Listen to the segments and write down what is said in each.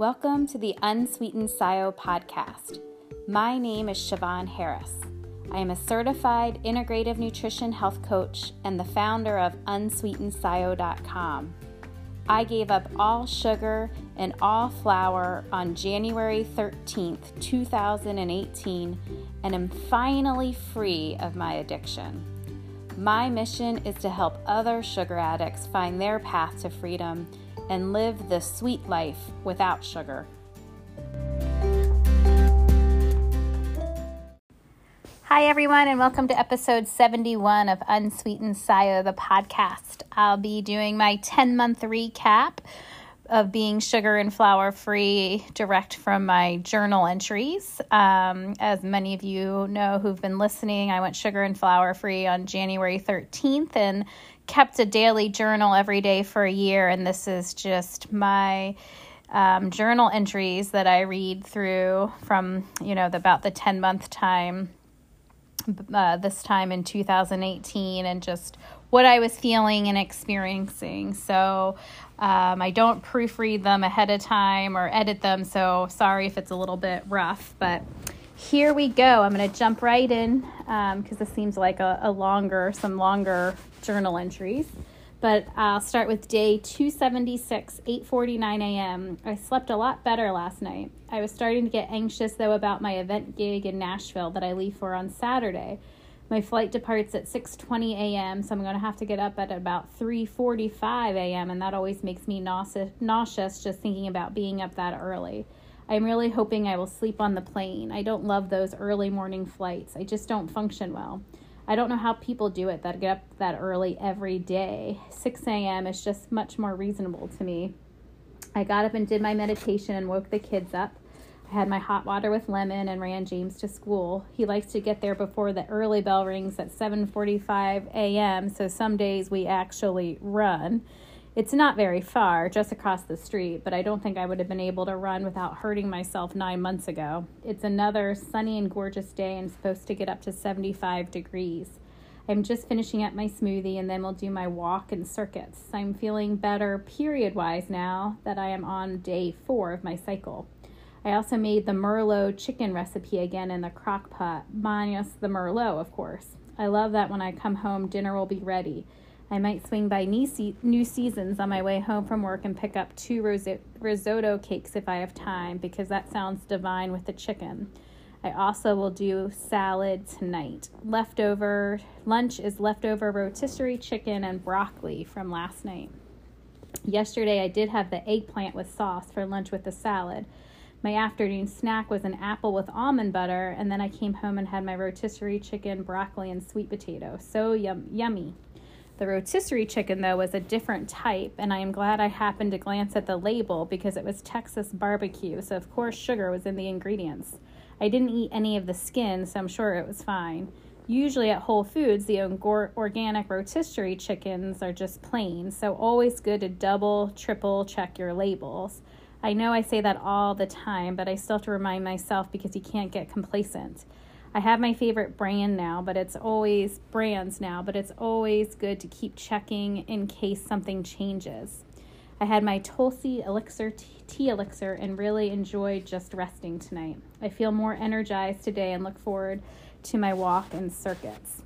Welcome to the Unsweetened SIO podcast. My name is Siobhan Harris. I am a certified integrative nutrition health coach and the founder of unsweetenedsio.com. I gave up all sugar and all flour on January 13th, 2018, and am finally free of my addiction. My mission is to help other sugar addicts find their path to freedom and live the sweet life without sugar. Hi, everyone, and welcome to episode 71 of Unsweetened SIO, the podcast. I'll be doing my 10 month recap of being sugar and flour free direct from my journal entries. Um, as many of you know who've been listening, I went sugar and flour free on January 13th and kept a daily journal every day for a year. And this is just my um, journal entries that I read through from, you know, the, about the 10 month time. Uh, this time in 2018 and just what I was feeling and experiencing. So um, I don't proofread them ahead of time or edit them, so sorry if it's a little bit rough, but here we go. I'm going to jump right in because um, this seems like a, a, longer, some longer journal entries. But I'll start with day 276, 8:49 a.m. I slept a lot better last night. I was starting to get anxious though about my event gig in Nashville that I leave for on Saturday. My flight departs at 6:20 a.m., so I'm going to have to get up at about 3:45 a.m. and that always makes me nauseous just thinking about being up that early. I'm really hoping I will sleep on the plane. I don't love those early morning flights. I just don't function well. I don't know how people do it that get up that early every day. 6 a.m. is just much more reasonable to me. I got up and did my meditation and woke the kids up. I had my hot water with lemon and ran James to school. He likes to get there before the early bell rings at 7:45 a.m., so some days we actually run. It's not very far, just across the street, but I don't think I would have been able to run without hurting myself 9 months ago. It's another sunny and gorgeous day and supposed to get up to 75 degrees. I'm just finishing up my smoothie and then we'll do my walk and circuits. I'm feeling better period wise now that I am on day four of my cycle. I also made the Merlot chicken recipe again in the crock pot, minus the Merlot, of course. I love that when I come home, dinner will be ready. I might swing by New, Seasons on my way home from work and pick up two risotto cakes if I have time, because that sounds divine with the chicken. I also will do salad tonight. Leftover lunch is leftover rotisserie chicken and broccoli from last night. Yesterday I did have the eggplant with sauce for lunch with the salad. My afternoon snack was an apple with almond butter, and then I came home and had my rotisserie chicken, broccoli, and sweet potato. So yum- yummy. The rotisserie chicken, though, was a different type, and I am glad I happened to glance at the label because it was Texas barbecue, so of course sugar was in the ingredients. I didn't eat any of the skin, so I'm sure it was fine. Usually at Whole Foods, the organic rotisserie chickens are just plain, so always good to double, triple check your labels. I know I say that all the time, but I still have to remind myself because you can't get complacent. I have my favorite brand now, but it's always brands now, but it's always good to keep checking in case something changes. I had my Tulsi elixir tea elixir and really enjoyed just resting tonight. I feel more energized today and look forward to my walk and circuits.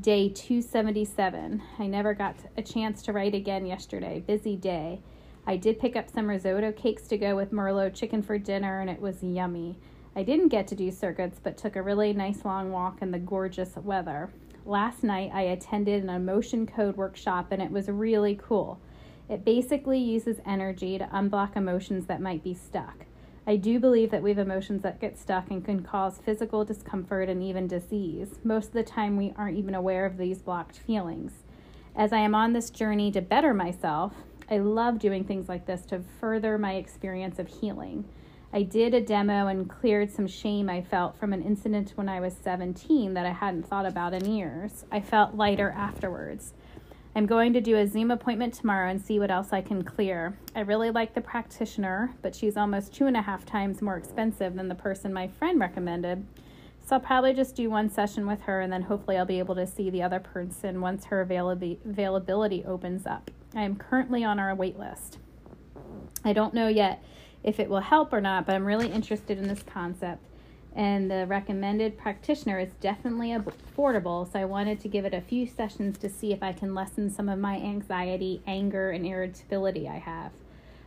Day 277. I never got a chance to write again yesterday. Busy day. I did pick up some risotto cakes to go with Merlot chicken for dinner, and it was yummy. I didn't get to do circuits, but took a really nice long walk in the gorgeous weather. Last night, I attended an emotion code workshop, and it was really cool. It basically uses energy to unblock emotions that might be stuck. I do believe that we have emotions that get stuck and can cause physical discomfort and even disease. Most of the time, we aren't even aware of these blocked feelings. As I am on this journey to better myself, I love doing things like this to further my experience of healing. I did a demo and cleared some shame I felt from an incident when I was 17 that I hadn't thought about in years. I felt lighter afterwards. I'm going to do a Zoom appointment tomorrow and see what else I can clear. I really like the practitioner, but she's almost two and a half times more expensive than the person my friend recommended. So I'll probably just do one session with her and then hopefully I'll be able to see the other person once her availability opens up. I am currently on our wait list. I don't know yet if it will help or not, but I'm really interested in this concept. And the recommended practitioner is definitely affordable, so I wanted to give it a few sessions to see if I can lessen some of my anxiety, anger, and irritability I have.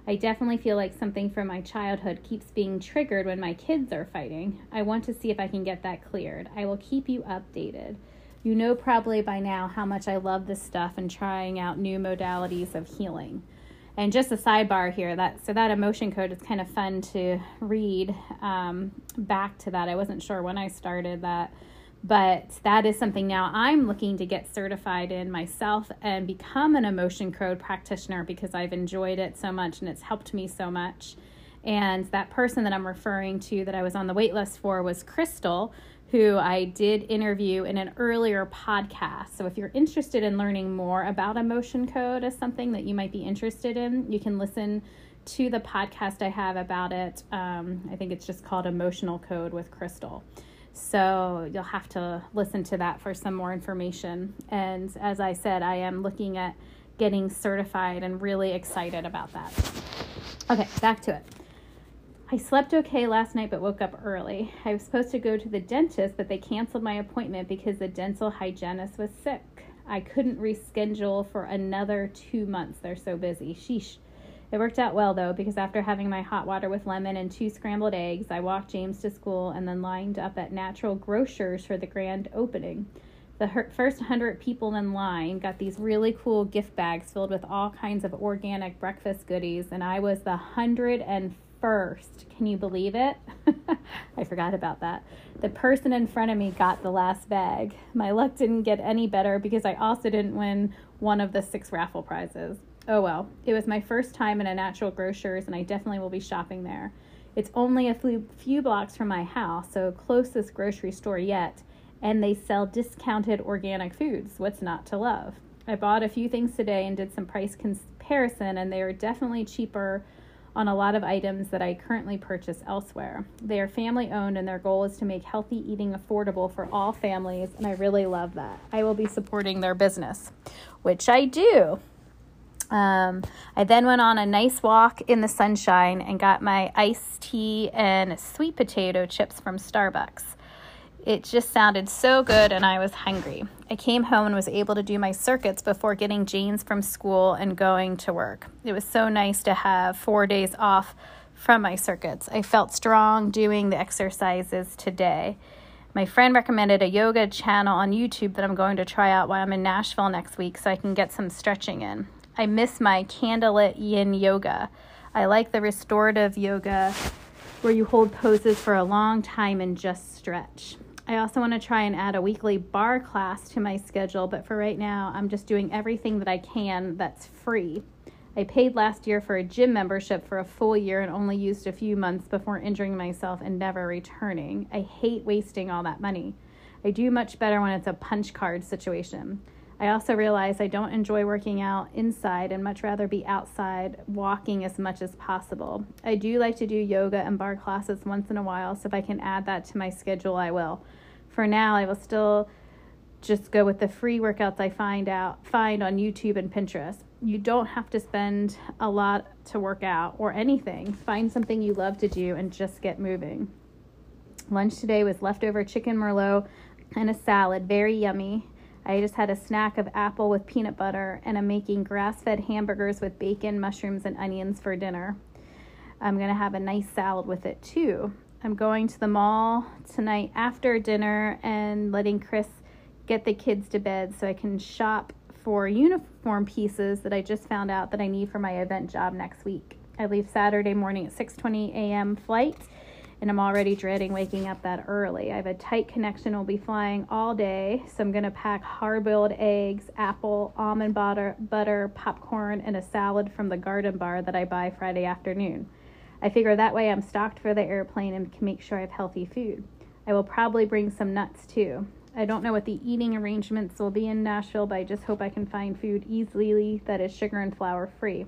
I definitely feel like something from my childhood keeps being triggered when my kids are fighting. I want to see if I can get that cleared. I will keep you updated. You know probably by now how much I love this stuff and trying out new modalities of healing. And just a sidebar here, that so that emotion code is kind of fun to read um, back to that. I wasn't sure when I started that, but that is something now I'm looking to get certified in myself and become an emotion code practitioner because I've enjoyed it so much and it's helped me so much. And that person that I'm referring to that I was on the wait list for was Crystal, who I did interview in an earlier podcast. So if you're interested in learning more about emotion code as something that you might be interested in, you can listen to the podcast I have about it. Um, I think it's just called Emotional Code with Crystal. So you'll have to listen to that for some more information. And as I said, I am looking at getting certified and really excited about that. Okay, back to it. I slept okay last night but woke up early. I was supposed to go to the dentist, but they canceled my appointment because the dental hygienist was sick. I couldn't reschedule for another two months. They're so busy. Sheesh. It worked out well though, because after having my hot water with lemon and two scrambled eggs, I walked James to school and then lined up at Natural Grocers for the grand opening. The first 100 people in line got these really cool gift bags filled with all kinds of organic breakfast goodies, and I was the 101st first. Can you believe it? I forgot about that. The person in front of me got the last bag. My luck didn't get any better because I also didn't win one of the six raffle prizes. Oh well, it was my first time in a natural grocer's and I definitely will be shopping there. It's only a few blocks from my house, so closest grocery store yet, and they sell discounted organic foods. What's not to love? I bought a few things today and did some price comparison, and they are definitely cheaper on a lot of items that I currently purchase elsewhere. They are family owned and their goal is to make healthy eating affordable for all families, and I really love that. I will be supporting their business, which I do. Um, I then went on a nice walk in the sunshine and got my iced tea and sweet potato chips from Starbucks. It just sounded so good, and I was hungry. I came home and was able to do my circuits before getting James from school and going to work. It was so nice to have four days off from my circuits. I felt strong doing the exercises today. My friend recommended a yoga channel on YouTube that I'm going to try out while I'm in Nashville next week so I can get some stretching in. I miss my candlelit yin yoga. I like the restorative yoga where you hold poses for a long time and just stretch. I also want to try and add a weekly barre class to my schedule, but for right now, I'm just doing everything that I can that's free. I paid last year for a gym membership for a full year and only used a few months before injuring myself and never returning. I hate wasting all that money. I do much better when it's a punch card situation. I also realize I don't enjoy working out inside and much rather be outside walking as much as possible. I do like to do yoga and barre classes once in a while, so if I can add that to my schedule, I will for now, I will still just go with the free workouts I find out find on YouTube and Pinterest. You don't have to spend a lot to work out or anything. Find something you love to do and just get moving. Lunch today was leftover chicken merlot and a salad, very yummy. I just had a snack of apple with peanut butter and I'm making grass-fed hamburgers with bacon, mushrooms and onions for dinner. I'm going to have a nice salad with it too. I'm going to the mall tonight after dinner and letting Chris get the kids to bed so I can shop for uniform pieces that I just found out that I need for my event job next week. I leave Saturday morning at 6:20 a.m. flight and I'm already dreading waking up that early. I have a tight connection, will be flying all day, so I'm going to pack hard-boiled eggs, apple, almond butter, butter, popcorn and a salad from the garden bar that I buy Friday afternoon. I figure that way I'm stocked for the airplane and can make sure I have healthy food. I will probably bring some nuts too. I don't know what the eating arrangements will be in Nashville, but I just hope I can find food easily that is sugar and flour free.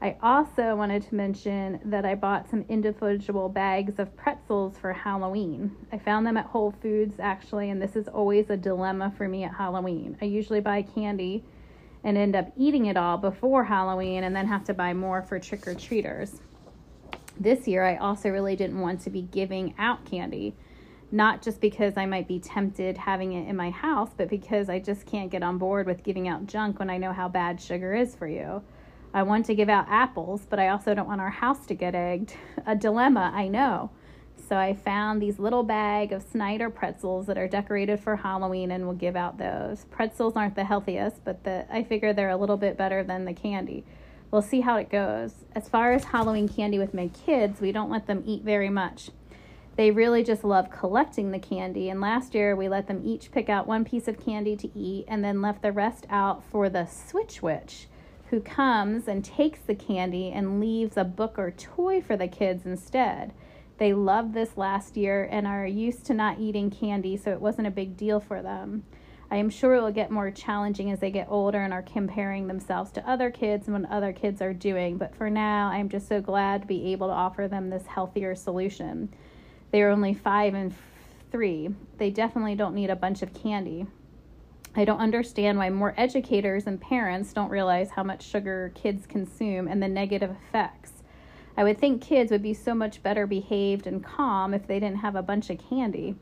I also wanted to mention that I bought some individual bags of pretzels for Halloween. I found them at Whole Foods actually, and this is always a dilemma for me at Halloween. I usually buy candy and end up eating it all before Halloween and then have to buy more for trick or treaters. This year I also really didn't want to be giving out candy. Not just because I might be tempted having it in my house, but because I just can't get on board with giving out junk when I know how bad sugar is for you. I want to give out apples, but I also don't want our house to get egged. A dilemma, I know. So I found these little bag of Snyder pretzels that are decorated for Halloween and we'll give out those. Pretzels aren't the healthiest, but the, I figure they're a little bit better than the candy. We'll see how it goes. As far as Halloween candy with my kids, we don't let them eat very much. They really just love collecting the candy, and last year we let them each pick out one piece of candy to eat and then left the rest out for the Switch Witch, who comes and takes the candy and leaves a book or toy for the kids instead. They loved this last year and are used to not eating candy, so it wasn't a big deal for them. I am sure it will get more challenging as they get older and are comparing themselves to other kids and what other kids are doing, but for now, I am just so glad to be able to offer them this healthier solution. They are only five and three. They definitely don't need a bunch of candy. I don't understand why more educators and parents don't realize how much sugar kids consume and the negative effects. I would think kids would be so much better behaved and calm if they didn't have a bunch of candy.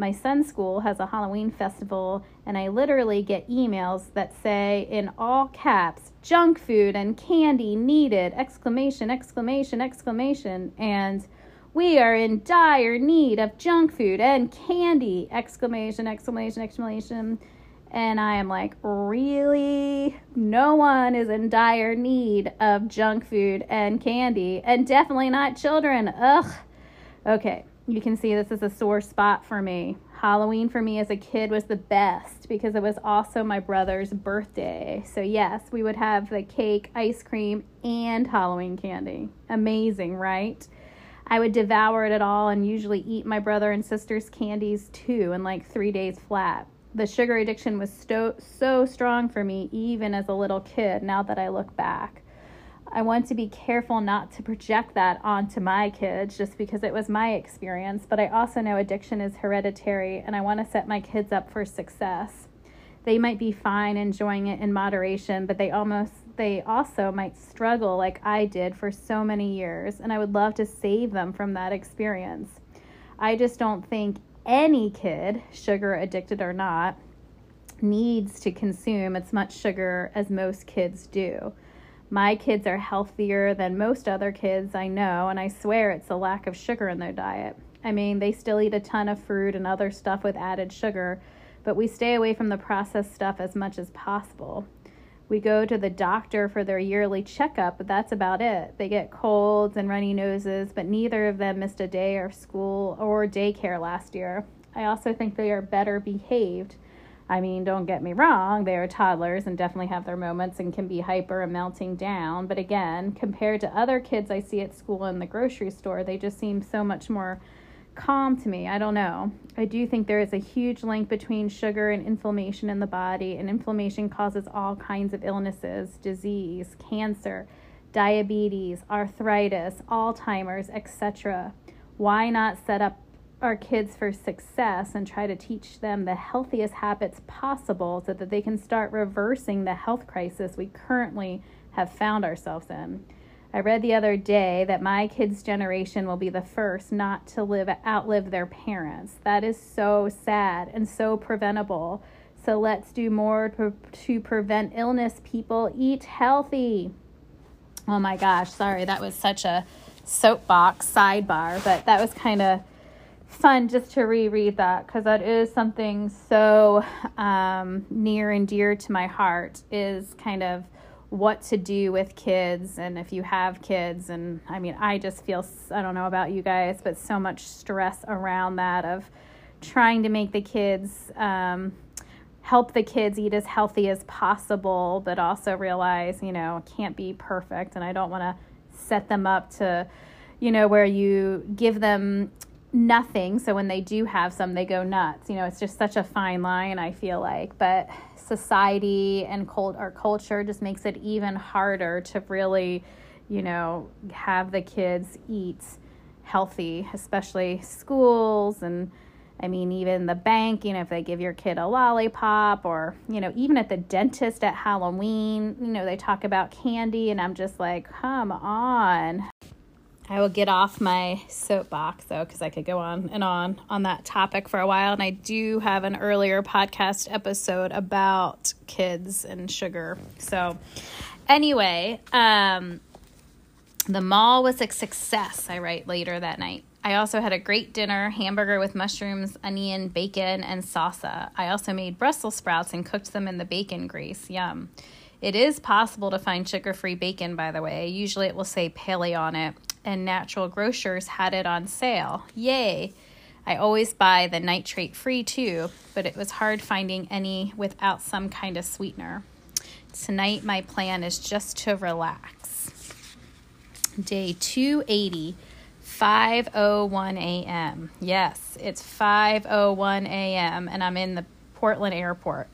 My son's school has a Halloween festival, and I literally get emails that say in all caps, junk food and candy needed! Exclamation, exclamation, exclamation. And we are in dire need of junk food and candy! Exclamation, exclamation, exclamation. And I am like, really? No one is in dire need of junk food and candy, and definitely not children. Ugh. Okay, you can see this is a sore spot for me. Halloween for me as a kid was the best because it was also my brother's birthday. So, yes, we would have the cake, ice cream, and Halloween candy. Amazing, right? I would devour it all and usually eat my brother and sister's candies too in like three days flat the sugar addiction was sto- so strong for me even as a little kid now that I look back. I want to be careful not to project that onto my kids just because it was my experience, but I also know addiction is hereditary and I want to set my kids up for success. They might be fine enjoying it in moderation, but they almost they also might struggle like I did for so many years, and I would love to save them from that experience. I just don't think any kid, sugar addicted or not, needs to consume as much sugar as most kids do. My kids are healthier than most other kids I know, and I swear it's the lack of sugar in their diet. I mean, they still eat a ton of fruit and other stuff with added sugar, but we stay away from the processed stuff as much as possible. We go to the doctor for their yearly checkup, but that's about it. They get colds and runny noses, but neither of them missed a day of school or daycare last year. I also think they are better behaved. I mean, don't get me wrong, they are toddlers and definitely have their moments and can be hyper and melting down. But again, compared to other kids I see at school and the grocery store, they just seem so much more calm to me. I don't know. I do think there is a huge link between sugar and inflammation in the body, and inflammation causes all kinds of illnesses, disease, cancer, diabetes, arthritis, Alzheimer's, etc. Why not set up our kids for success and try to teach them the healthiest habits possible so that they can start reversing the health crisis we currently have found ourselves in? I read the other day that my kids' generation will be the first not to live outlive their parents. That is so sad and so preventable. So let's do more to, to prevent illness. People eat healthy. Oh my gosh, sorry, that was such a soapbox sidebar, but that was kind of fun just to reread that because that is something so um, near and dear to my heart. Is kind of what to do with kids and if you have kids and i mean i just feel i don't know about you guys but so much stress around that of trying to make the kids um, help the kids eat as healthy as possible but also realize you know can't be perfect and i don't want to set them up to you know where you give them nothing. So when they do have some they go nuts. You know it's just such a fine line i feel like. But society and cult our culture just makes it even harder to really you know have the kids eat healthy especially schools and I mean, even the bank, you know, if they give your kid a lollipop or, you know, even at the dentist at Halloween, you know, they talk about candy, and I'm just like, come on. I will get off my soapbox though, because I could go on and on on that topic for a while. And I do have an earlier podcast episode about kids and sugar. So, anyway, um, the mall was a success, I write later that night. I also had a great dinner hamburger with mushrooms, onion, bacon, and salsa. I also made Brussels sprouts and cooked them in the bacon grease. Yum. It is possible to find sugar free bacon, by the way. Usually it will say paleo on it and Natural Grocers had it on sale. Yay! I always buy the nitrate free too, but it was hard finding any without some kind of sweetener. Tonight, my plan is just to relax. Day 280, 5:01 a.m. Yes, it's 5:01 a.m. and I'm in the Portland airport.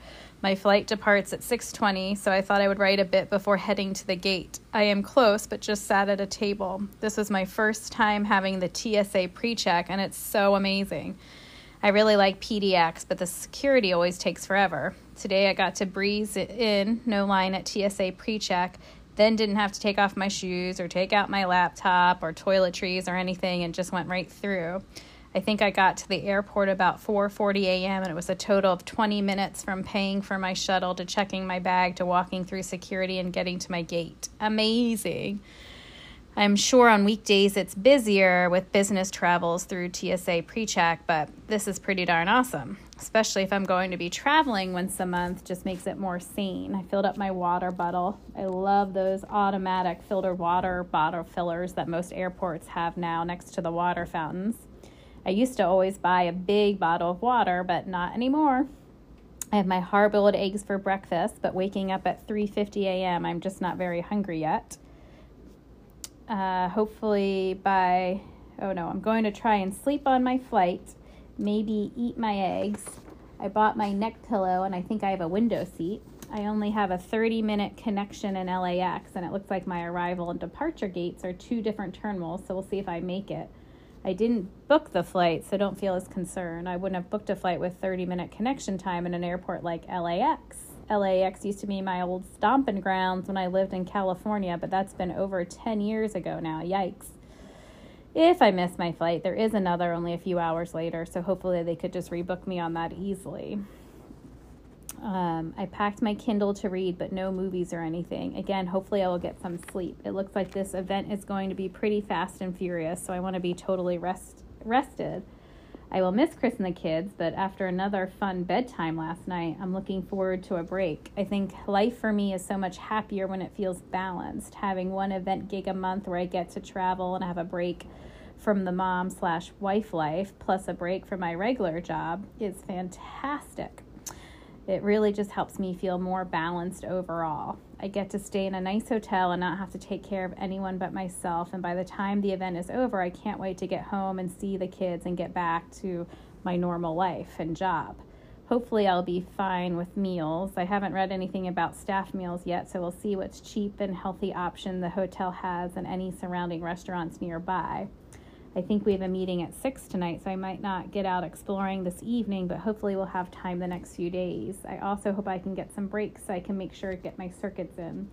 My flight departs at 6:20, so I thought I would write a bit before heading to the gate. I am close, but just sat at a table. This was my first time having the TSA pre-check and it's so amazing. I really like PDX, but the security always takes forever. Today I got to breeze in, no line at TSA pre-check, then didn't have to take off my shoes or take out my laptop or toiletries or anything and just went right through. I think I got to the airport about 4:40 a.m. and it was a total of 20 minutes from paying for my shuttle to checking my bag to walking through security and getting to my gate. Amazing. I'm sure on weekdays it's busier with business travels through TSA PreCheck, but this is pretty darn awesome. Especially if I'm going to be traveling once a month, just makes it more sane. I filled up my water bottle. I love those automatic filtered water bottle fillers that most airports have now next to the water fountains. I used to always buy a big bottle of water, but not anymore. I have my hard-boiled eggs for breakfast, but waking up at 3:50 a.m., I'm just not very hungry yet. Uh, hopefully by oh no, I'm going to try and sleep on my flight, maybe eat my eggs. I bought my neck pillow and I think I have a window seat. I only have a 30 minute connection in LAX and it looks like my arrival and departure gates are two different terminals, so we'll see if I make it. I didn't book the flight, so don't feel as concerned. I wouldn't have booked a flight with 30 minute connection time in an airport like LAX. LAX used to be my old stomping grounds when I lived in California, but that's been over 10 years ago now. Yikes. If I miss my flight, there is another only a few hours later, so hopefully they could just rebook me on that easily. Um, I packed my Kindle to read, but no movies or anything. Again, hopefully, I will get some sleep. It looks like this event is going to be pretty fast and furious, so I want to be totally rest rested. I will miss Chris and the kids, but after another fun bedtime last night, I'm looking forward to a break. I think life for me is so much happier when it feels balanced. Having one event gig a month where I get to travel and have a break from the mom slash wife life, plus a break from my regular job, is fantastic. It really just helps me feel more balanced overall. I get to stay in a nice hotel and not have to take care of anyone but myself. And by the time the event is over, I can't wait to get home and see the kids and get back to my normal life and job. Hopefully, I'll be fine with meals. I haven't read anything about staff meals yet, so we'll see what's cheap and healthy option the hotel has and any surrounding restaurants nearby. I think we have a meeting at 6 tonight, so I might not get out exploring this evening, but hopefully we'll have time the next few days. I also hope I can get some breaks so I can make sure to get my circuits in.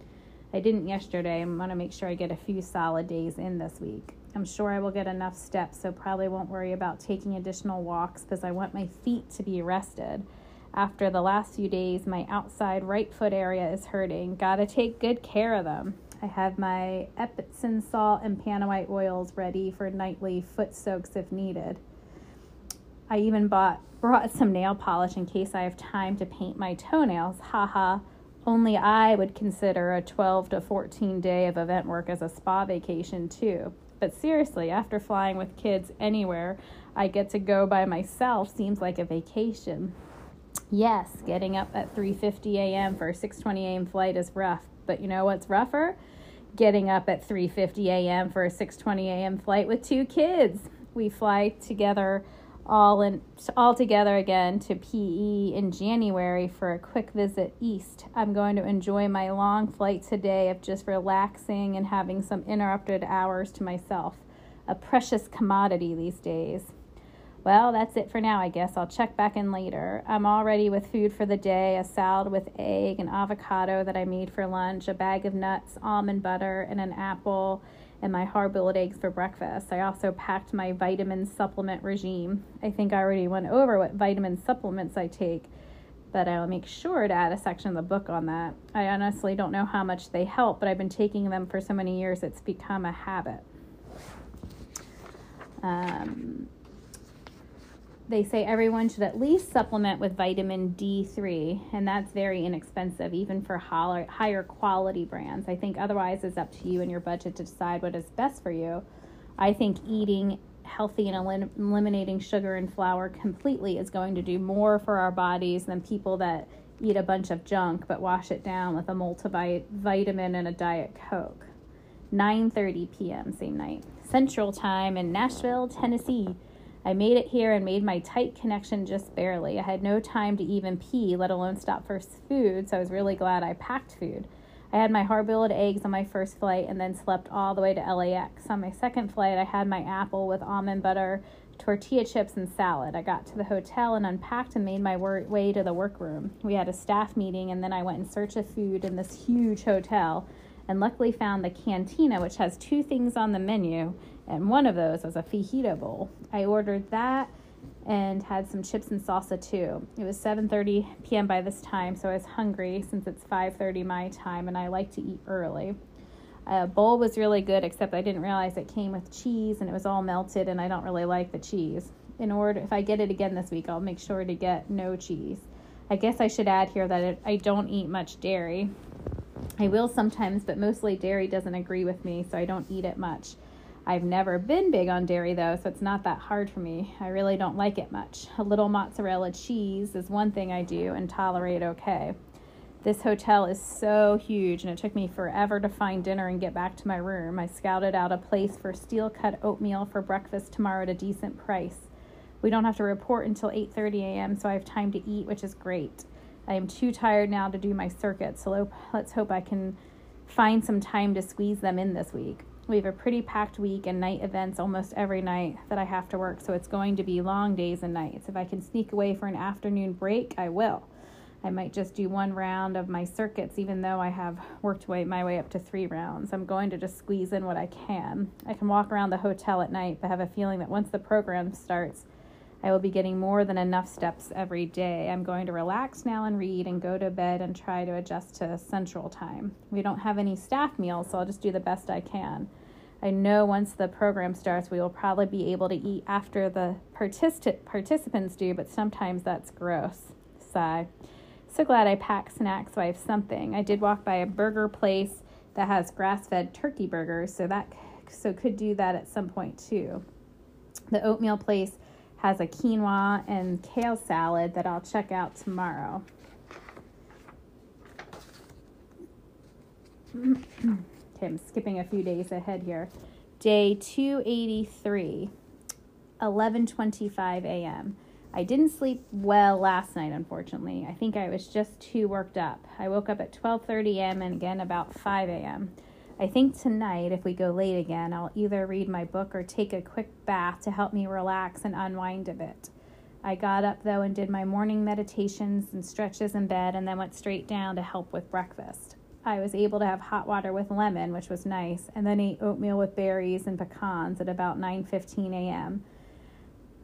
I didn't yesterday. I want to make sure I get a few solid days in this week. I'm sure I will get enough steps, so probably won't worry about taking additional walks because I want my feet to be rested. After the last few days, my outside right foot area is hurting. Gotta take good care of them. I have my Epsom salt and Panaway oils ready for nightly foot soaks if needed. I even bought brought some nail polish in case I have time to paint my toenails. Haha. Only I would consider a 12 to 14 day of event work as a spa vacation too. But seriously, after flying with kids anywhere, I get to go by myself seems like a vacation. Yes, getting up at 3:50 a.m. for a 6:20 a.m. flight is rough, but you know what's rougher? getting up at 3:50 a.m. for a 6:20 a.m. flight with two kids. We fly together all in all together again to PE in January for a quick visit east. I'm going to enjoy my long flight today of just relaxing and having some interrupted hours to myself. A precious commodity these days. Well, that's it for now, I guess. I'll check back in later. I'm all ready with food for the day a salad with egg and avocado that I made for lunch, a bag of nuts, almond butter, and an apple, and my hard boiled eggs for breakfast. I also packed my vitamin supplement regime. I think I already went over what vitamin supplements I take, but I'll make sure to add a section of the book on that. I honestly don't know how much they help, but I've been taking them for so many years it's become a habit. Um, they say everyone should at least supplement with vitamin D3, and that's very inexpensive, even for higher quality brands. I think otherwise it's up to you and your budget to decide what is best for you. I think eating healthy and elim- eliminating sugar and flour completely is going to do more for our bodies than people that eat a bunch of junk but wash it down with a multivitamin and a diet coke 9:30 p.m. same night central time in nashville tennessee I made it here and made my tight connection just barely. I had no time to even pee, let alone stop for food, so I was really glad I packed food. I had my hard boiled eggs on my first flight and then slept all the way to LAX. On my second flight, I had my apple with almond butter, tortilla chips, and salad. I got to the hotel and unpacked and made my way to the workroom. We had a staff meeting, and then I went in search of food in this huge hotel and luckily found the cantina, which has two things on the menu and one of those was a fajita bowl. I ordered that and had some chips and salsa too. It was 7:30 p.m. by this time, so I was hungry since it's 5:30 my time and I like to eat early. A bowl was really good except I didn't realize it came with cheese and it was all melted and I don't really like the cheese. In order if I get it again this week, I'll make sure to get no cheese. I guess I should add here that I don't eat much dairy. I will sometimes, but mostly dairy doesn't agree with me, so I don't eat it much. I've never been big on dairy though, so it's not that hard for me. I really don't like it much. A little mozzarella cheese is one thing I do and tolerate okay. This hotel is so huge and it took me forever to find dinner and get back to my room. I scouted out a place for steel cut oatmeal for breakfast tomorrow at a decent price. We don't have to report until 8:30 a.m., so I have time to eat, which is great. I am too tired now to do my circuits, so let's hope I can find some time to squeeze them in this week. We have a pretty packed week and night events almost every night that I have to work, so it's going to be long days and nights. If I can sneak away for an afternoon break, I will. I might just do one round of my circuits, even though I have worked way, my way up to three rounds. I'm going to just squeeze in what I can. I can walk around the hotel at night, but have a feeling that once the program starts, I will be getting more than enough steps every day. I'm going to relax now and read and go to bed and try to adjust to central time. We don't have any staff meals, so I'll just do the best I can. I know once the program starts, we will probably be able to eat after the particip- participants do, but sometimes that's gross. Sigh. So glad I packed snacks so I have something. I did walk by a burger place that has grass-fed turkey burgers, so that so could do that at some point too. The oatmeal place has a quinoa and kale salad that I'll check out tomorrow. okay, I'm skipping a few days ahead here. Day 283, 11:25 a.m. I didn't sleep well last night, unfortunately. I think I was just too worked up. I woke up at 12:30 a.m. and again about 5 a.m. I think tonight, if we go late again, I'll either read my book or take a quick bath to help me relax and unwind a bit. I got up though and did my morning meditations and stretches in bed and then went straight down to help with breakfast. I was able to have hot water with lemon, which was nice, and then ate oatmeal with berries and pecans at about 9:15 a.m.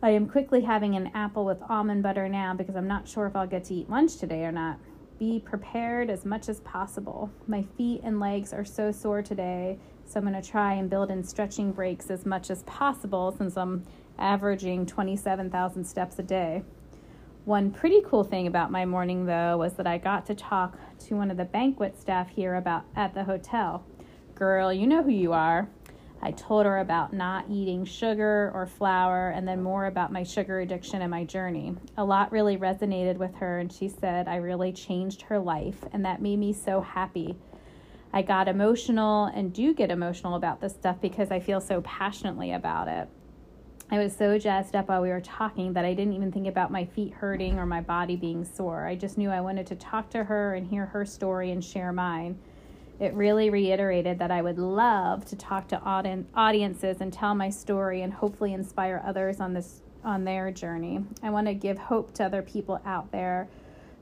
I am quickly having an apple with almond butter now because I'm not sure if I'll get to eat lunch today or not be prepared as much as possible. My feet and legs are so sore today, so I'm going to try and build in stretching breaks as much as possible since I'm averaging 27,000 steps a day. One pretty cool thing about my morning though was that I got to talk to one of the banquet staff here about at the hotel. Girl, you know who you are. I told her about not eating sugar or flour and then more about my sugar addiction and my journey. A lot really resonated with her, and she said I really changed her life, and that made me so happy. I got emotional and do get emotional about this stuff because I feel so passionately about it. I was so jazzed up while we were talking that I didn't even think about my feet hurting or my body being sore. I just knew I wanted to talk to her and hear her story and share mine. It really reiterated that I would love to talk to audi- audiences and tell my story and hopefully inspire others on this on their journey. I want to give hope to other people out there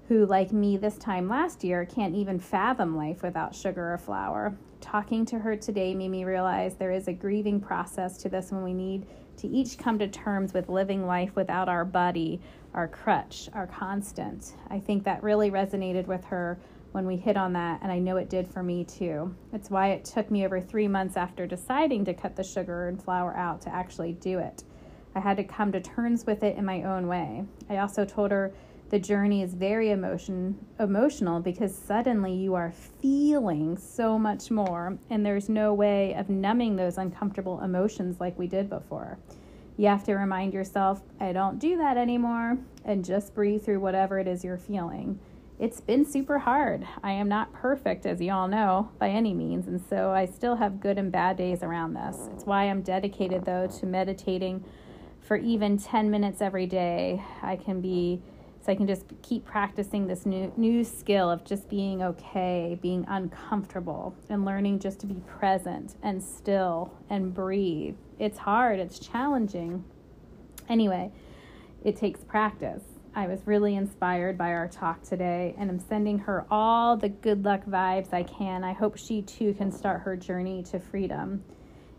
who, like me this time last year, can't even fathom life without sugar or flour. Talking to her today made me realize there is a grieving process to this when we need to each come to terms with living life without our buddy, our crutch, our constant. I think that really resonated with her when we hit on that, and I know it did for me too. It's why it took me over three months after deciding to cut the sugar and flour out to actually do it. I had to come to terms with it in my own way. I also told her the journey is very emotion emotional because suddenly you are feeling so much more and there's no way of numbing those uncomfortable emotions like we did before. You have to remind yourself, I don't do that anymore, and just breathe through whatever it is you're feeling. It's been super hard. I am not perfect, as you all know, by any means, and so I still have good and bad days around this. It's why I'm dedicated, though, to meditating for even 10 minutes every day. I can be so I can just keep practicing this new new skill of just being okay, being uncomfortable, and learning just to be present and still and breathe. It's hard, it's challenging. Anyway, it takes practice. I was really inspired by our talk today, and I'm sending her all the good luck vibes I can. I hope she too can start her journey to freedom.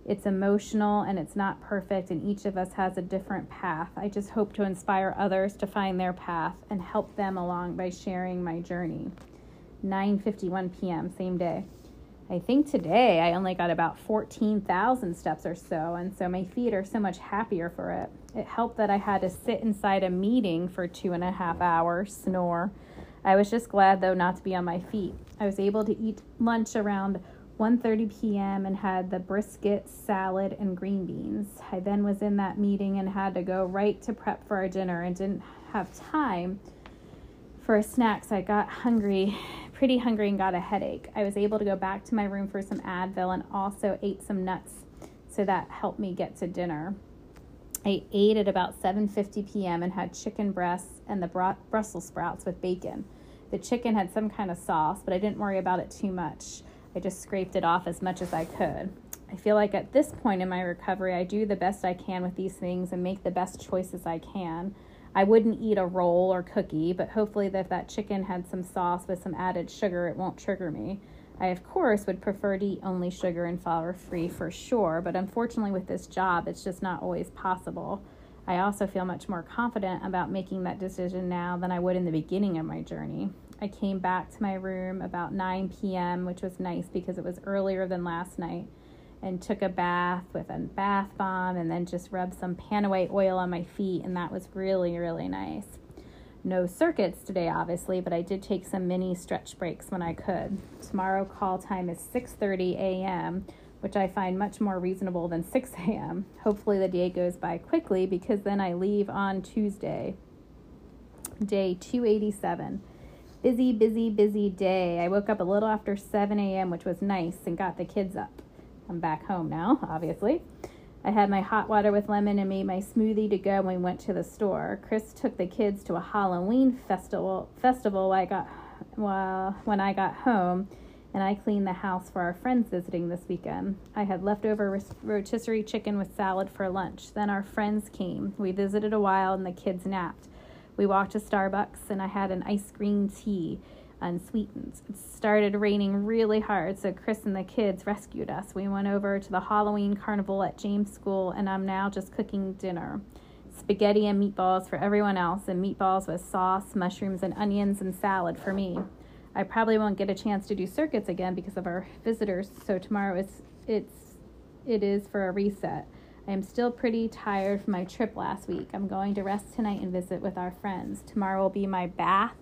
It's emotional and it's not perfect, and each of us has a different path. I just hope to inspire others to find their path and help them along by sharing my journey. 9:51 p.m. same day. I think today I only got about 14,000 steps or so, and so my feet are so much happier for it. It helped that I had to sit inside a meeting for two and a half hours, snore. I was just glad, though, not to be on my feet. I was able to eat lunch around 1:30 p.m. and had the brisket, salad, and green beans. I then was in that meeting and had to go right to prep for our dinner and didn't have time for snacks. I got hungry, pretty hungry and got a headache. I was able to go back to my room for some Advil and also ate some nuts. So that helped me get to dinner. I ate at about 7:50 p.m. and had chicken breasts and the Brussels sprouts with bacon. The chicken had some kind of sauce, but I didn't worry about it too much. I just scraped it off as much as I could. I feel like at this point in my recovery, I do the best I can with these things and make the best choices I can. I wouldn't eat a roll or cookie, but hopefully, if that chicken had some sauce with some added sugar, it won't trigger me. I, of course, would prefer to eat only sugar and flour free for sure, but unfortunately, with this job, it's just not always possible. I also feel much more confident about making that decision now than I would in the beginning of my journey. I came back to my room about 9 p.m., which was nice because it was earlier than last night, and took a bath with a bath bomb and then just rubbed some Panaway oil on my feet, and that was really, really nice. No circuits today, obviously, but I did take some mini stretch breaks when I could. Tomorrow call time is 6:30 a.m., which I find much more reasonable than 6 a.m. Hopefully the day goes by quickly because then I leave on Tuesday, day 287 busy, busy, busy day. I woke up a little after 7 a.m., which was nice, and got the kids up. I'm back home now, obviously. I had my hot water with lemon and made my smoothie to go when we went to the store. Chris took the kids to a Halloween festival festival I got well, when I got home, and I cleaned the house for our friends visiting this weekend. I had leftover rotisserie chicken with salad for lunch. Then our friends came. We visited a while and the kids napped. We walked to Starbucks and I had an ice green tea unsweetened. It started raining really hard, so Chris and the kids rescued us. We went over to the Halloween carnival at James School, and I'm now just cooking dinner. Spaghetti and meatballs for everyone else, and meatballs with sauce, mushrooms, and onions and salad for me. I probably won't get a chance to do circuits again because of our visitors, so tomorrow is it's it is for a reset. I am still pretty tired from my trip last week. I'm going to rest tonight and visit with our friends. Tomorrow will be my bath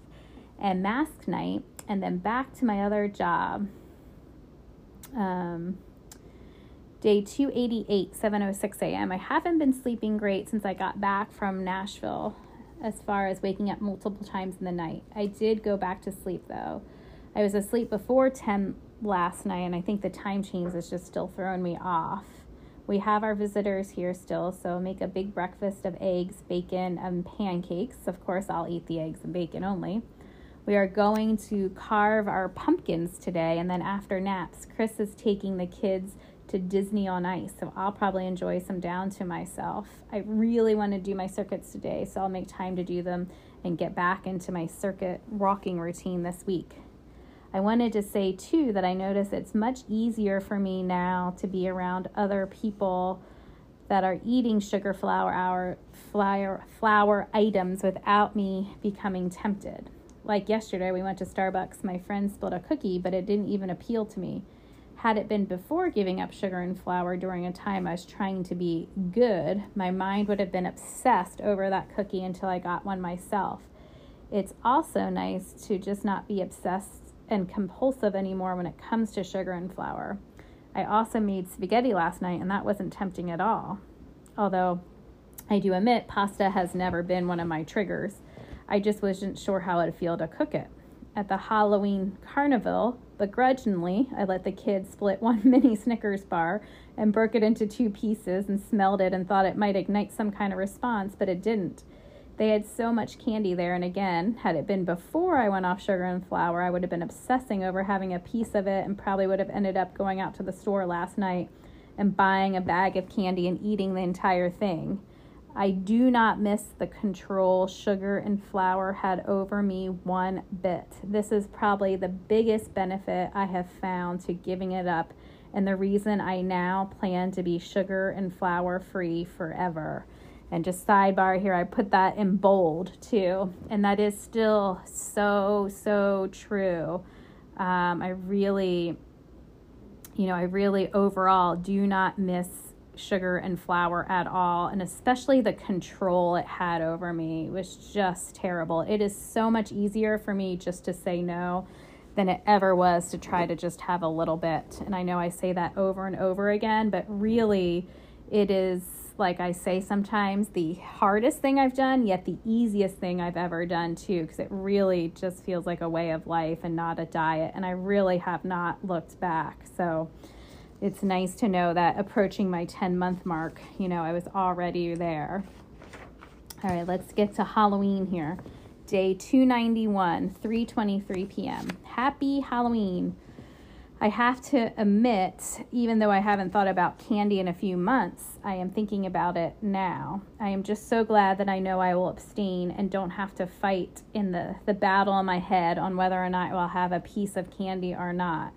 and mask night, and then back to my other job. Um, day 288, 7:06 a.m. I haven't been sleeping great since I got back from Nashville as far as waking up multiple times in the night. I did go back to sleep though. I was asleep before 10 last night and I think the time change is just still throwing me off. We have our visitors here still, so make a big breakfast of eggs, bacon, and pancakes. Of course, I'll eat the eggs and bacon only. We are going to carve our pumpkins today, and then after naps, Chris is taking the kids to Disney on Ice, so I'll probably enjoy some down to myself. I really want to do my circuits today, so I'll make time to do them and get back into my circuit walking routine this week. I wanted to say too that I notice it's much easier for me now to be around other people that are eating sugar flour our flour flour items without me becoming tempted. Like yesterday we went to Starbucks, my friend spilled a cookie, but it didn't even appeal to me. Had it been before giving up sugar and flour during a time I was trying to be good, my mind would have been obsessed over that cookie until I got one myself. It's also nice to just not be obsessed and compulsive anymore when it comes to sugar and flour. I also made spaghetti last night, and that wasn't tempting at all. Although I do admit pasta has never been one of my triggers. I just wasn't sure how it'd feel to cook it. At the Halloween carnival, begrudgingly, I let the kids split one mini Snickers bar and broke it into two pieces and smelled it and thought it might ignite some kind of response, but it didn't. They had so much candy there, and again, had it been before I went off sugar and flour, I would have been obsessing over having a piece of it and probably would have ended up going out to the store last night and buying a bag of candy and eating the entire thing. I do not miss the control sugar and flour had over me one bit. This is probably the biggest benefit I have found to giving it up, and the reason I now plan to be sugar and flour free forever. And just sidebar here, I put that in bold too. And that is still so, so true. Um, I really, you know, I really overall do not miss sugar and flour at all. And especially the control it had over me was just terrible. It is so much easier for me just to say no than it ever was to try to just have a little bit. And I know I say that over and over again, but really, it is like I say sometimes, the hardest thing I've done, yet the easiest thing I've ever done too, because it really just feels like a way of life and not a diet. And I really have not looked back. So it's nice to know that approaching my 10 month mark, you know, I was already there. All right, let's get to Halloween here. Day 291, 3:23 p.m. Happy Halloween. I have to admit, even though I haven't thought about candy in a few months, I am thinking about it now. I am just so glad that I know I will abstain and don't have to fight in the, the battle in my head on whether or not I'll have a piece of candy or not.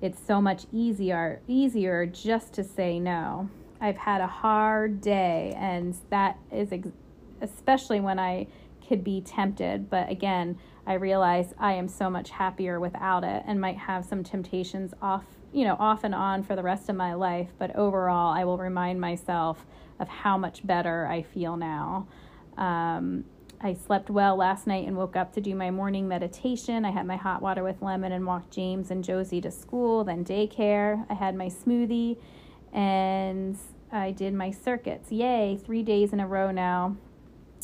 It's so much easier easier just to say no. I've had a hard day and that is ex- especially when I could be tempted, but again, I realize I am so much happier without it and might have some temptations off, you know, off and on for the rest of my life. But overall, I will remind myself of how much better I feel now. Um, I slept well last night and woke up to do my morning meditation. I had my hot water with lemon and walked James and Josie to school, then daycare. I had my smoothie and I did my circuits. Yay, three days in a row now.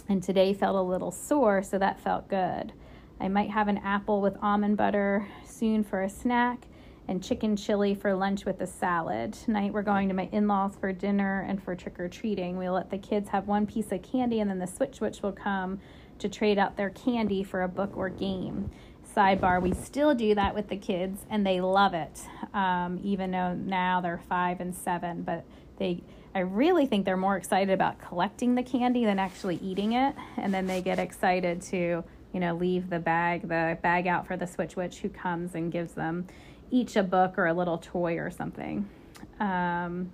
And today felt a little sore, so that felt good. I might have an apple with almond butter soon for a snack and chicken chili for lunch with a salad. Tonight we're going to my in laws for dinner and for trick or treating. We'll let the kids have one piece of candy and then the switch switch will come to trade out their candy for a book or game. Sidebar, we still do that with the kids and they love it, um, even though now they're five and seven. But they, I really think they're more excited about collecting the candy than actually eating it. And then they get excited to you know, leave the bag, the bag out for the switch witch who comes and gives them each a book or a little toy or something. Um,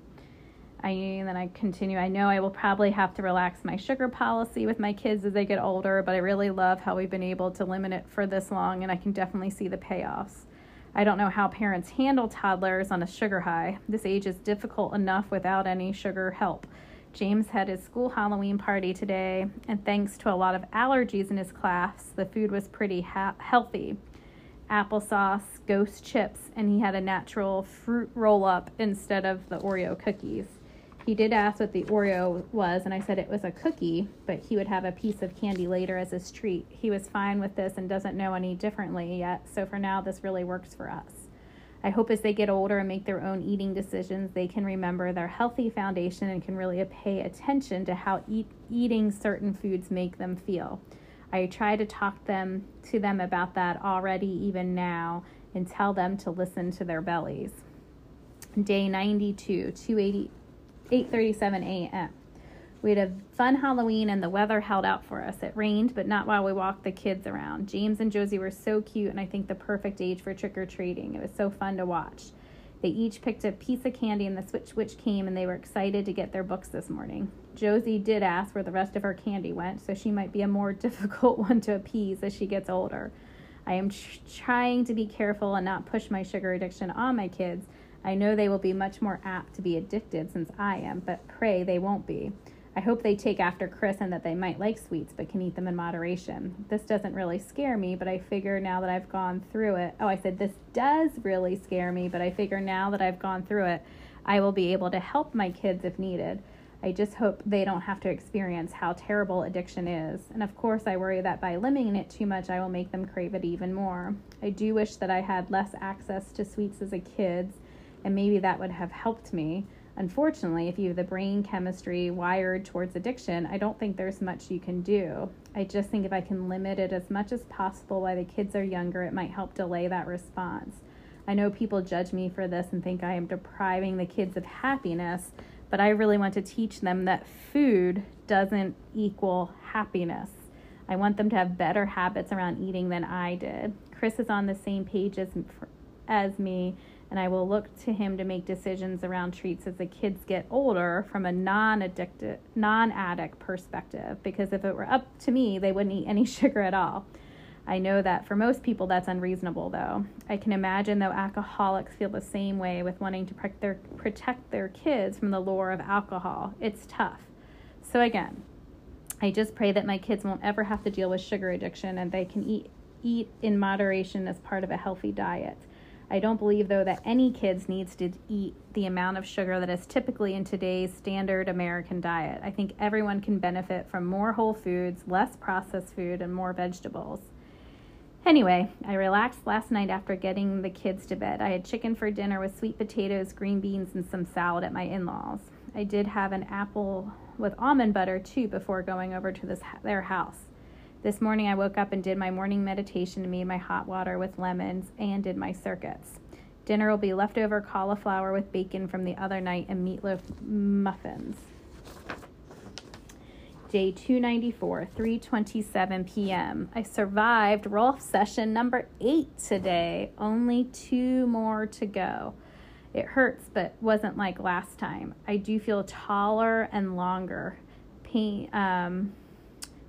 I and then I continue. I know I will probably have to relax my sugar policy with my kids as they get older, but I really love how we've been able to limit it for this long, and I can definitely see the payoffs. I don't know how parents handle toddlers on a sugar high. This age is difficult enough without any sugar help. James had his school Halloween party today, and thanks to a lot of allergies in his class, the food was pretty ha- healthy. Applesauce, ghost chips, and he had a natural fruit roll up instead of the Oreo cookies. He did ask what the Oreo was, and I said it was a cookie, but he would have a piece of candy later as his treat. He was fine with this and doesn't know any differently yet, so for now, this really works for us. I hope as they get older and make their own eating decisions, they can remember their healthy foundation and can really pay attention to how eat, eating certain foods make them feel. I try to talk them to them about that already even now and tell them to listen to their bellies. Day 92, 280, 8:37 a.m. We had a fun Halloween and the weather held out for us. It rained, but not while we walked the kids around. James and Josie were so cute and I think the perfect age for trick or treating. It was so fun to watch. They each picked a piece of candy and the Switch Witch came and they were excited to get their books this morning. Josie did ask where the rest of her candy went, so she might be a more difficult one to appease as she gets older. I am tr- trying to be careful and not push my sugar addiction on my kids. I know they will be much more apt to be addicted since I am, but pray they won't be. I hope they take after Chris and that they might like sweets but can eat them in moderation. This doesn't really scare me, but I figure now that I've gone through it. Oh, I said this does really scare me, but I figure now that I've gone through it, I will be able to help my kids if needed. I just hope they don't have to experience how terrible addiction is. And of course, I worry that by limiting it too much, I will make them crave it even more. I do wish that I had less access to sweets as a kid, and maybe that would have helped me. Unfortunately, if you have the brain chemistry wired towards addiction, I don't think there's much you can do. I just think if I can limit it as much as possible while the kids are younger, it might help delay that response. I know people judge me for this and think I am depriving the kids of happiness, but I really want to teach them that food doesn't equal happiness. I want them to have better habits around eating than I did. Chris is on the same page as, as me and I will look to him to make decisions around treats as the kids get older from a non-addicted, non-addict perspective. Because if it were up to me, they wouldn't eat any sugar at all. I know that for most people that's unreasonable, though. I can imagine though alcoholics feel the same way with wanting to protect their, protect their kids from the lure of alcohol. It's tough. So again, I just pray that my kids won't ever have to deal with sugar addiction and they can eat eat in moderation as part of a healthy diet. I don't believe, though, that any kids needs to eat the amount of sugar that is typically in today's standard American diet. I think everyone can benefit from more whole foods, less processed food, and more vegetables. Anyway, I relaxed last night after getting the kids to bed. I had chicken for dinner with sweet potatoes, green beans, and some salad at my in laws. I did have an apple with almond butter too before going over to this, their house. This morning I woke up and did my morning meditation and made my hot water with lemons and did my circuits. Dinner will be leftover cauliflower with bacon from the other night and meatloaf muffins. Day 294, 3:27 p.m. I survived Rolf session number 8 today. Only 2 more to go. It hurts but wasn't like last time. I do feel taller and longer. Pain um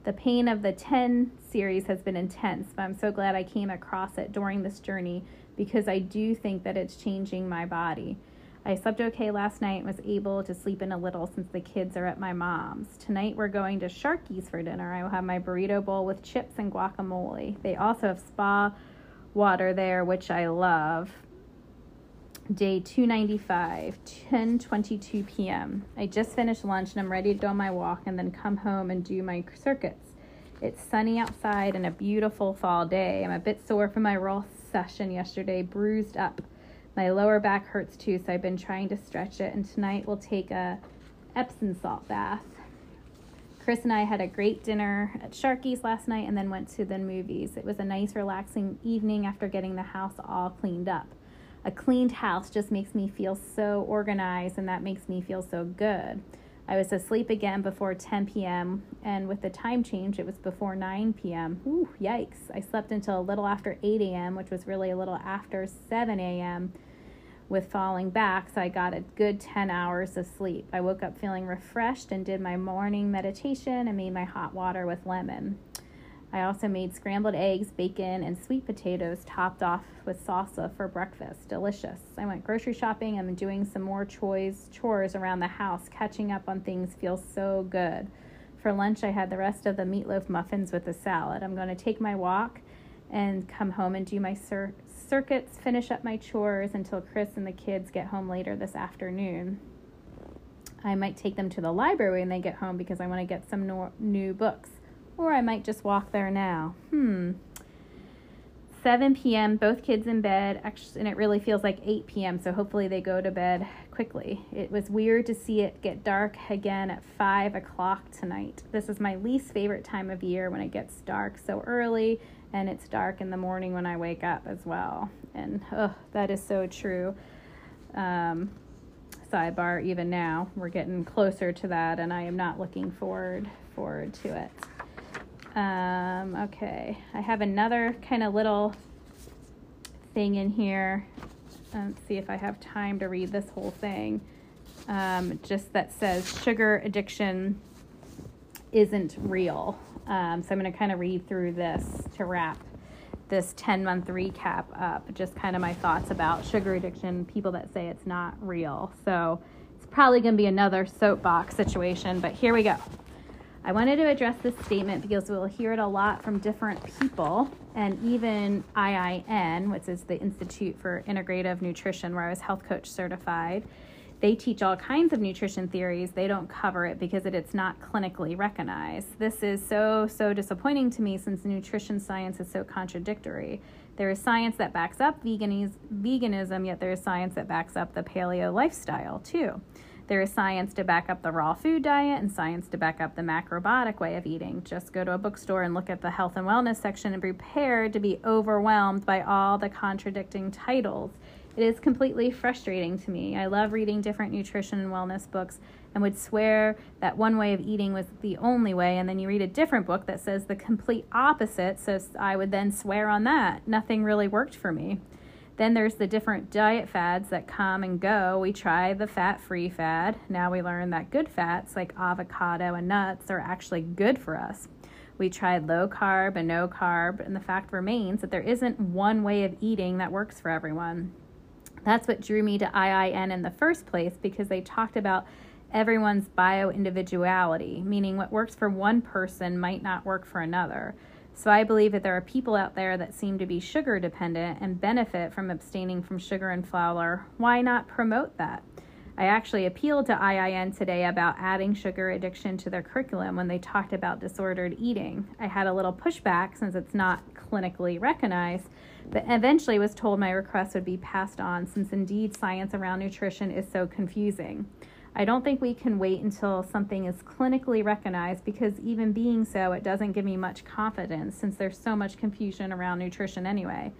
the pain of the 10 series has been intense, but I'm so glad I came across it during this journey because I do think that it's changing my body. I slept okay last night and was able to sleep in a little since the kids are at my mom's. Tonight we're going to Sharky's for dinner. I will have my burrito bowl with chips and guacamole. They also have spa water there, which I love day 295 10:22 p.m. I just finished lunch and I'm ready to go on my walk and then come home and do my circuits. It's sunny outside and a beautiful fall day. I'm a bit sore from my Rolf session yesterday, bruised up. My lower back hurts too, so I've been trying to stretch it and tonight we'll take a Epsom salt bath. Chris and I had a great dinner at Sharky's last night and then went to the movies. It was a nice relaxing evening after getting the house all cleaned up a cleaned house just makes me feel so organized and that makes me feel so good. I was asleep again before 10 p.m. and with the time change, it was before 9 p.m. Ooh, yikes. I slept until a little after 8 a.m., which was really a little after 7 a.m. with falling back, so I got a good 10 hours of sleep. I woke up feeling refreshed and did my morning meditation and made my hot water with lemon. I also made scrambled eggs, bacon, and sweet potatoes topped off with salsa for breakfast. Delicious. I went grocery shopping. I'm doing some more chores, chores around the house. Catching up on things feels so good. For lunch, I had the rest of the meatloaf muffins with the salad. I'm going to take my walk and come home and do my cir- circuits, finish up my chores until Chris and the kids get home later this afternoon. I might take them to the library when they get home because I want to get some no- new books or I might just walk there now. Hmm. 7 p.m., both kids in bed, actually, and it really feels like 8 p.m., so hopefully they go to bed quickly. It was weird to see it get dark again at 5 o'clock tonight. This is my least favorite time of year when it gets dark so early, and it's dark in the morning when I wake up as well. And oh, that is so true. Um, sidebar even now. We're getting closer to that, and I am not looking forward forward to it. Um, okay, I have another kind of little thing in here. Let's see if I have time to read this whole thing. Um, just that says sugar addiction isn't real. Um, so I'm going to kind of read through this to wrap this 10 month recap up. Just kind of my thoughts about sugar addiction, people that say it's not real. So it's probably going to be another soapbox situation, but here we go. I wanted to address this statement because we'll hear it a lot from different people, and even IIN, which is the Institute for Integrative Nutrition, where I was health coach certified. They teach all kinds of nutrition theories. They don't cover it because it, it's not clinically recognized. This is so, so disappointing to me since nutrition science is so contradictory. There is science that backs up veganism, yet there is science that backs up the paleo lifestyle too. There is science to back up the raw food diet and science to back up the macrobiotic way of eating. Just go to a bookstore and look at the health and wellness section and prepare to be overwhelmed by all the contradicting titles. It is completely frustrating to me. I love reading different nutrition and wellness books and would swear that one way of eating was the only way, and then you read a different book that says the complete opposite, so I would then swear on that. Nothing really worked for me. Then there's the different diet fads that come and go. We try the fat free fad. Now we learn that good fats like avocado and nuts are actually good for us. We tried low carb and no carb, and the fact remains that there isn't one way of eating that works for everyone. That's what drew me to IIN in the first place because they talked about everyone's bio individuality, meaning what works for one person might not work for another. So I believe that there are people out there that seem to be sugar dependent and benefit from abstaining from sugar and flour. Why not promote that? I actually appealed to IIN today about adding sugar addiction to their curriculum when they talked about disordered eating. I had a little pushback since it's not clinically recognized, but eventually was told my request would be passed on since indeed science around nutrition is so confusing. I don't think we can wait until something is clinically recognized because, even being so, it doesn't give me much confidence since there's so much confusion around nutrition anyway.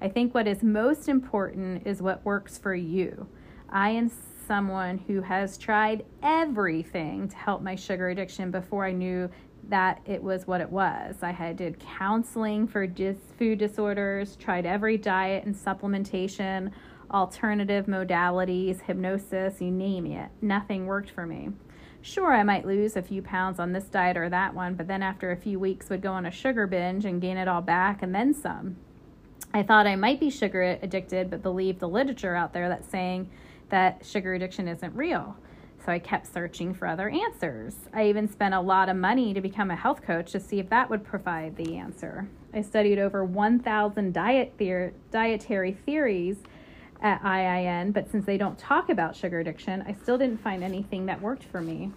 I think what is most important is what works for you. I am someone who has tried everything to help my sugar addiction before I knew that it was what it was. I had did counseling for dis- food disorders, tried every diet and supplementation alternative modalities, hypnosis, you name it. Nothing worked for me. Sure, I might lose a few pounds on this diet or that one, but then after a few weeks would go on a sugar binge and gain it all back and then some. I thought I might be sugar addicted, but believed the literature out there that's saying that sugar addiction isn't real. So I kept searching for other answers. I even spent a lot of money to become a health coach to see if that would provide the answer. I studied over 1,000 diet theor- dietary theories at IIN, but since they don't talk about sugar addiction, I still didn't find anything that worked for me.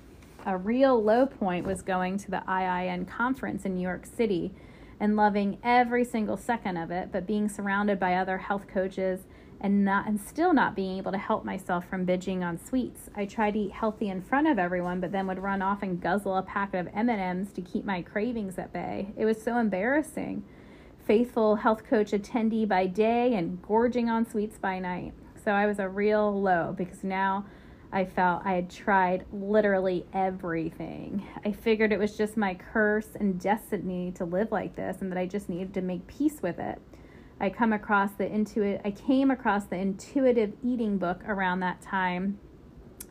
A real low point was going to the IIN conference in New York City and loving every single second of it, but being surrounded by other health coaches and not and still not being able to help myself from binging on sweets. I tried to eat healthy in front of everyone, but then would run off and guzzle a packet of M&Ms to keep my cravings at bay. It was so embarrassing faithful health coach attendee by day and gorging on sweets by night. So I was a real low because now I felt I had tried literally everything. I figured it was just my curse and destiny to live like this and that I just needed to make peace with it. I come across the intuit I came across the intuitive eating book around that time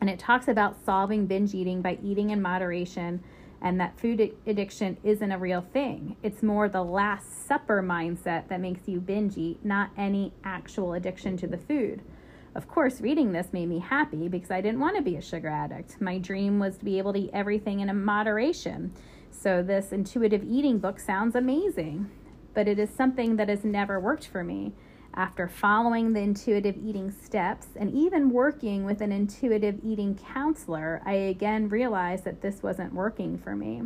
and it talks about solving binge eating by eating in moderation and that food addiction isn't a real thing. It's more the last supper mindset that makes you binge eat, not any actual addiction to the food. Of course, reading this made me happy because I didn't want to be a sugar addict. My dream was to be able to eat everything in a moderation. So, this intuitive eating book sounds amazing, but it is something that has never worked for me. After following the intuitive eating steps and even working with an intuitive eating counselor, I again realized that this wasn't working for me.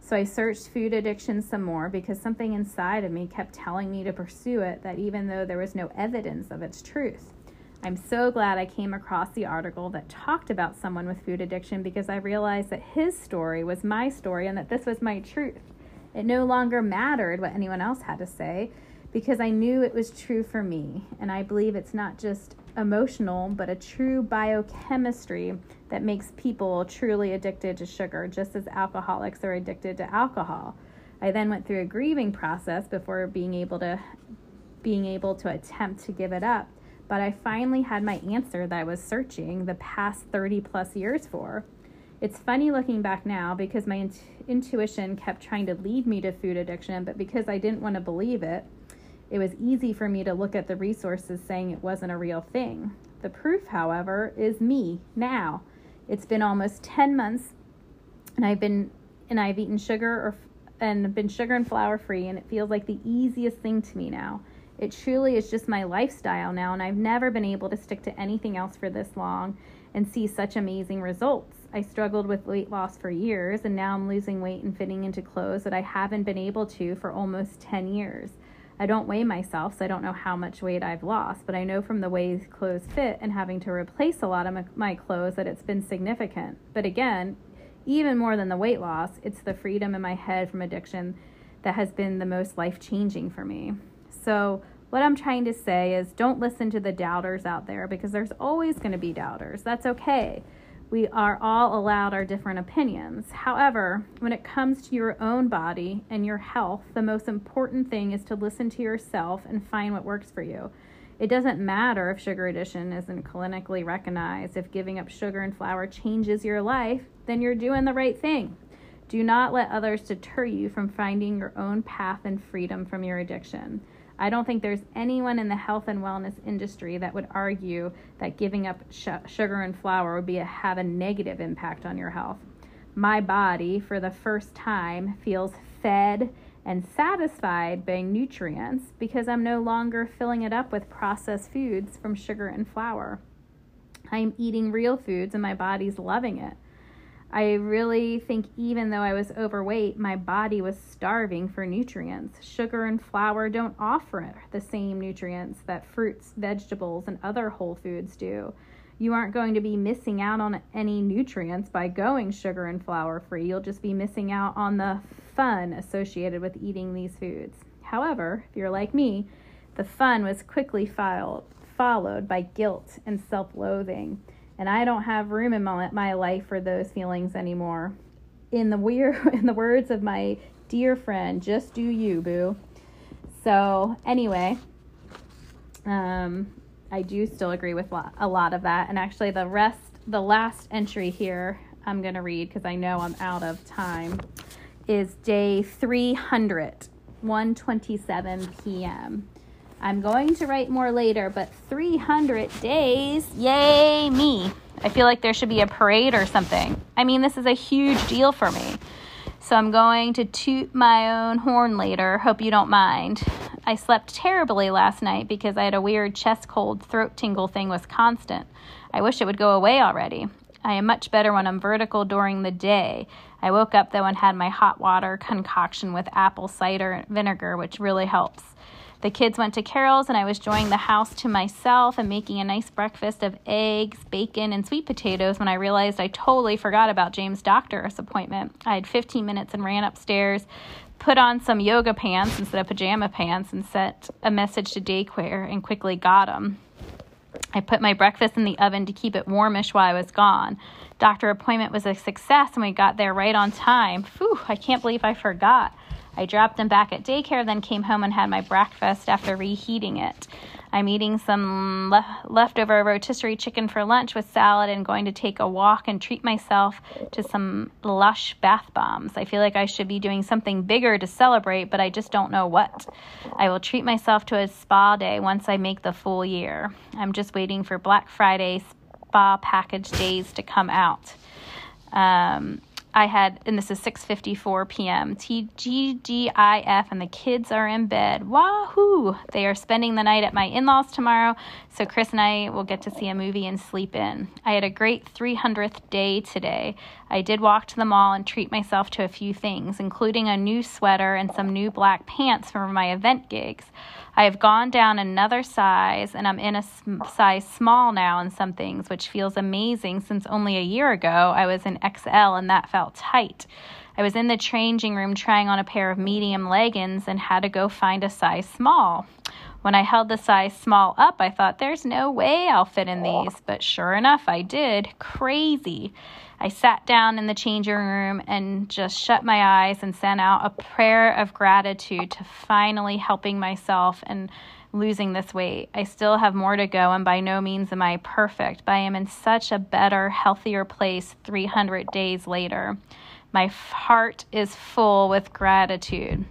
So I searched food addiction some more because something inside of me kept telling me to pursue it, that even though there was no evidence of its truth. I'm so glad I came across the article that talked about someone with food addiction because I realized that his story was my story and that this was my truth. It no longer mattered what anyone else had to say because I knew it was true for me. And I believe it's not just emotional, but a true biochemistry that makes people truly addicted to sugar, just as alcoholics are addicted to alcohol. I then went through a grieving process before being able to being able to attempt to give it up. But I finally had my answer that I was searching the past 30 plus years for. It's funny looking back now because my int- intuition kept trying to lead me to food addiction, but because I didn't want to believe it, it was easy for me to look at the resources saying it wasn't a real thing. The proof, however, is me now. It's been almost 10 months and I've been and I've eaten sugar or and been sugar and flour free and it feels like the easiest thing to me now. It truly is just my lifestyle now and I've never been able to stick to anything else for this long and see such amazing results. I struggled with weight loss for years and now I'm losing weight and fitting into clothes that I haven't been able to for almost 10 years. I don't weigh myself, so I don't know how much weight I've lost, but I know from the way clothes fit and having to replace a lot of my clothes that it's been significant. But again, even more than the weight loss, it's the freedom in my head from addiction that has been the most life changing for me. So, what I'm trying to say is don't listen to the doubters out there because there's always going to be doubters. That's okay. We are all allowed our different opinions. However, when it comes to your own body and your health, the most important thing is to listen to yourself and find what works for you. It doesn't matter if sugar addiction isn't clinically recognized. If giving up sugar and flour changes your life, then you're doing the right thing. Do not let others deter you from finding your own path and freedom from your addiction. I don't think there's anyone in the health and wellness industry that would argue that giving up sh- sugar and flour would be a, have a negative impact on your health. My body, for the first time, feels fed and satisfied by nutrients because I'm no longer filling it up with processed foods from sugar and flour. I'm eating real foods and my body's loving it. I really think even though I was overweight, my body was starving for nutrients. Sugar and flour don't offer the same nutrients that fruits, vegetables, and other whole foods do. You aren't going to be missing out on any nutrients by going sugar and flour free. You'll just be missing out on the fun associated with eating these foods. However, if you're like me, the fun was quickly filed, followed by guilt and self loathing and I don't have room in my, my life for those feelings anymore. In the weird, in the words of my dear friend, just do you, boo. So anyway, um, I do still agree with a lot of that, and actually the rest, the last entry here, I'm gonna read because I know I'm out of time. Is day 300, 1:27 p.m. I'm going to write more later, but 300 days, yay me. I feel like there should be a parade or something. I mean, this is a huge deal for me. So I'm going to toot my own horn later. Hope you don't mind. I slept terribly last night because I had a weird chest cold, throat tingle thing was constant. I wish it would go away already. I am much better when I'm vertical during the day. I woke up though and had my hot water concoction with apple cider vinegar, which really helps. The kids went to Carol's, and I was enjoying the house to myself and making a nice breakfast of eggs, bacon, and sweet potatoes when I realized I totally forgot about James' doctor's appointment. I had 15 minutes and ran upstairs, put on some yoga pants instead of pajama pants, and sent a message to daycare and quickly got them. I put my breakfast in the oven to keep it warmish while I was gone. Doctor appointment was a success, and we got there right on time. Phew, I can't believe I forgot. I dropped them back at daycare, then came home and had my breakfast after reheating it. I'm eating some le- leftover rotisserie chicken for lunch with salad and going to take a walk and treat myself to some lush bath bombs. I feel like I should be doing something bigger to celebrate, but I just don't know what. I will treat myself to a spa day once I make the full year. I'm just waiting for Black Friday spa package days to come out. Um, I had, and this is 6:54 p.m. TGGIF, and the kids are in bed. Wahoo! They are spending the night at my in-laws tomorrow, so Chris and I will get to see a movie and sleep in. I had a great 300th day today. I did walk to the mall and treat myself to a few things, including a new sweater and some new black pants for my event gigs. I have gone down another size and I'm in a size small now in some things, which feels amazing since only a year ago I was in XL and that felt tight. I was in the changing room trying on a pair of medium leggings and had to go find a size small. When I held the size small up, I thought, there's no way I'll fit in these. But sure enough, I did. Crazy. I sat down in the changing room and just shut my eyes and sent out a prayer of gratitude to finally helping myself and losing this weight. I still have more to go, and by no means am I perfect, but I am in such a better, healthier place 300 days later. My heart is full with gratitude.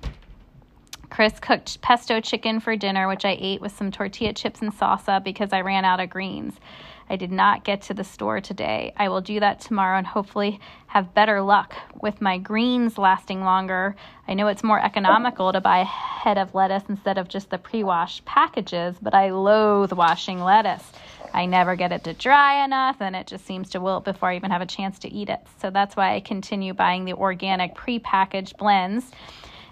Chris cooked pesto chicken for dinner, which I ate with some tortilla chips and salsa because I ran out of greens. I did not get to the store today. I will do that tomorrow and hopefully have better luck with my greens lasting longer. I know it's more economical to buy a head of lettuce instead of just the pre washed packages, but I loathe washing lettuce. I never get it to dry enough and it just seems to wilt before I even have a chance to eat it. So that's why I continue buying the organic pre packaged blends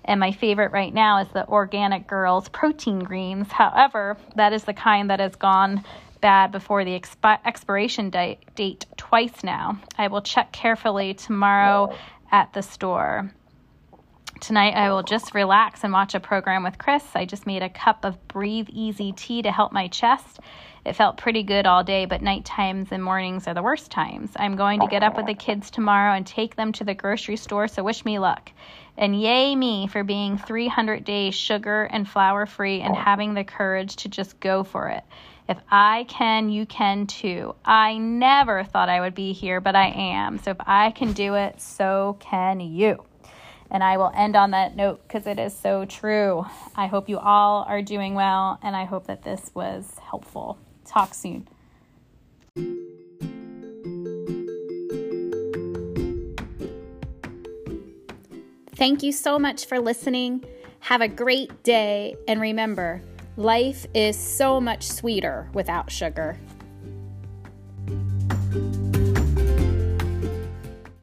and my favorite right now is the Organic Girls protein greens. However, that is the kind that has gone bad before the expi- expiration date, date twice now. I will check carefully tomorrow at the store. Tonight, I will just relax and watch a program with Chris. I just made a cup of Breathe Easy tea to help my chest. It felt pretty good all day, but night times and mornings are the worst times. I'm going to get up with the kids tomorrow and take them to the grocery store, so wish me luck. And yay me for being 300 days sugar and flour free and having the courage to just go for it. If I can, you can too. I never thought I would be here, but I am. So if I can do it, so can you. And I will end on that note because it is so true. I hope you all are doing well, and I hope that this was helpful. Talk soon. Thank you so much for listening. Have a great day. And remember, life is so much sweeter without sugar.